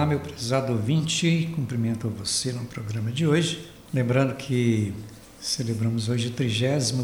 Olá, meu prezado ouvinte, cumprimento você no programa de hoje. Lembrando que celebramos hoje o 31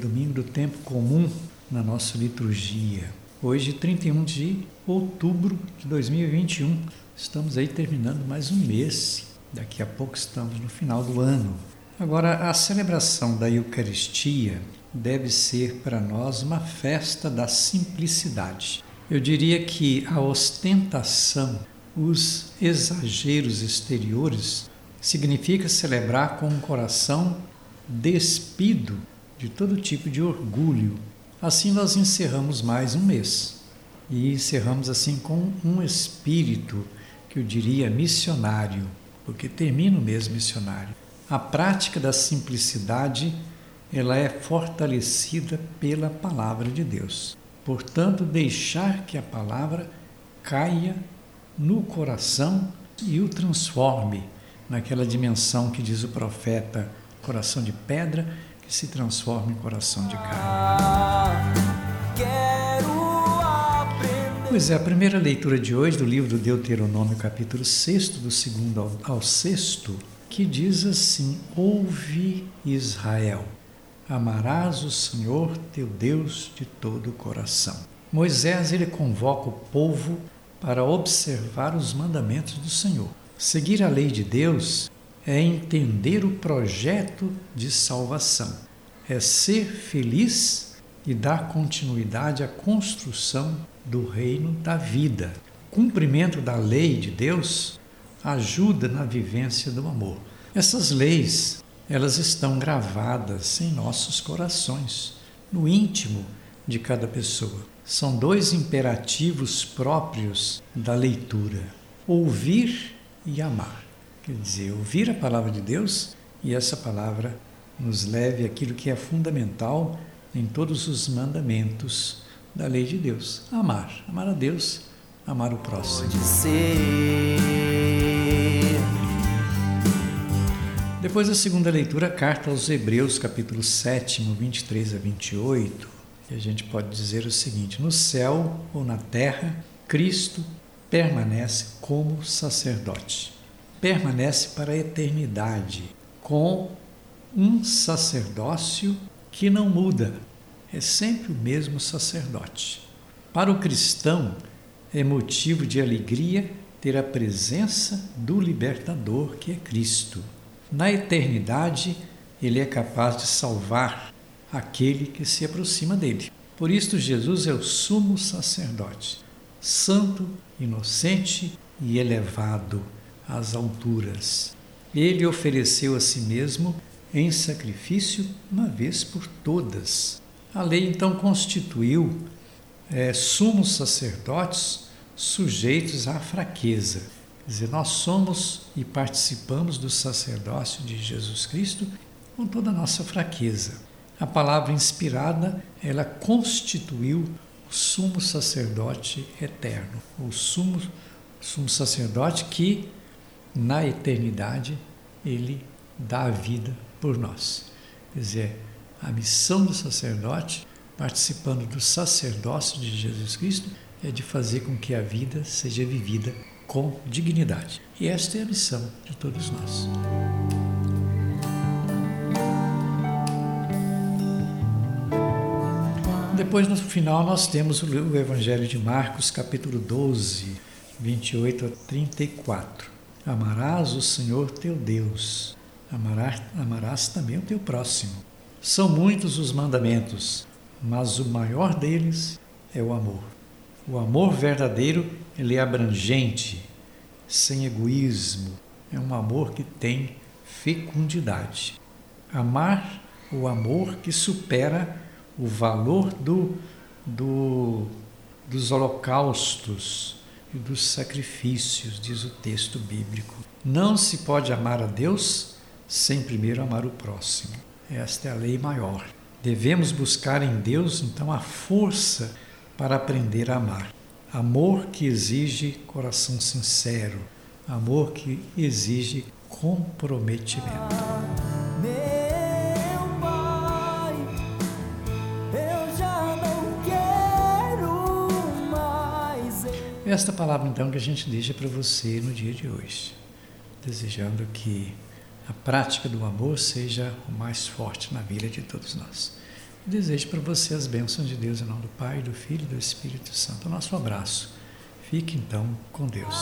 domingo do tempo comum na nossa liturgia. Hoje, 31 de outubro de 2021. Estamos aí terminando mais um mês. Daqui a pouco estamos no final do ano. Agora, a celebração da Eucaristia deve ser para nós uma festa da simplicidade. Eu diria que a ostentação os exageros exteriores significa celebrar com um coração despido de todo tipo de orgulho. Assim nós encerramos mais um mês. E encerramos assim com um espírito que eu diria missionário, porque termina o mês missionário. A prática da simplicidade, ela é fortalecida pela palavra de Deus. Portanto, deixar que a palavra caia no coração e o transforme naquela dimensão que diz o profeta, coração de pedra que se transforma em coração de carne. Pois é, a primeira leitura de hoje do livro do Deuteronômio, capítulo 6, do segundo ao, ao sexto, que diz assim: Ouve Israel, amarás o Senhor teu Deus de todo o coração. Moisés ele convoca o povo para observar os mandamentos do Senhor. Seguir a lei de Deus é entender o projeto de salvação, é ser feliz e dar continuidade à construção do reino da vida. Cumprimento da lei de Deus ajuda na vivência do amor. Essas leis, elas estão gravadas em nossos corações, no íntimo de cada pessoa são dois imperativos próprios da leitura: ouvir e amar. Quer dizer, ouvir a palavra de Deus e essa palavra nos leve àquilo que é fundamental em todos os mandamentos da lei de Deus: amar. Amar a Deus, amar o próximo. Depois da segunda leitura, carta aos Hebreus, capítulo 7, 23 a 28 e a gente pode dizer o seguinte: no céu ou na terra, Cristo permanece como sacerdote. Permanece para a eternidade, com um sacerdócio que não muda, é sempre o mesmo sacerdote. Para o cristão, é motivo de alegria ter a presença do libertador que é Cristo. Na eternidade, ele é capaz de salvar aquele que se aproxima dele. Por isto, Jesus é o sumo sacerdote, santo, inocente e elevado às alturas. Ele ofereceu a si mesmo em sacrifício uma vez por todas. A lei então constituiu é, sumos sacerdotes sujeitos à fraqueza. Quer dizer, nós somos e participamos do sacerdócio de Jesus Cristo com toda a nossa fraqueza a palavra inspirada, ela constituiu o sumo sacerdote eterno, o sumo, sumo sacerdote que na eternidade ele dá a vida por nós. Quer dizer, a missão do sacerdote, participando do sacerdócio de Jesus Cristo, é de fazer com que a vida seja vivida com dignidade. E esta é a missão de todos nós. Depois, no final, nós temos o Evangelho de Marcos, capítulo 12, 28 a 34. Amarás o Senhor teu Deus, amarás, amarás também o teu próximo. São muitos os mandamentos, mas o maior deles é o amor. O amor verdadeiro, ele é abrangente, sem egoísmo, é um amor que tem fecundidade. Amar o amor que supera o valor do, do, dos holocaustos e dos sacrifícios, diz o texto bíblico. Não se pode amar a Deus sem primeiro amar o próximo. Esta é a lei maior. Devemos buscar em Deus, então, a força para aprender a amar. Amor que exige coração sincero, amor que exige comprometimento. Esta palavra então que a gente deixa para você no dia de hoje, desejando que a prática do amor seja o mais forte na vida de todos nós. Desejo para você as bênçãos de Deus em nome do Pai, do Filho e do Espírito Santo. Nosso abraço. Fique então com Deus.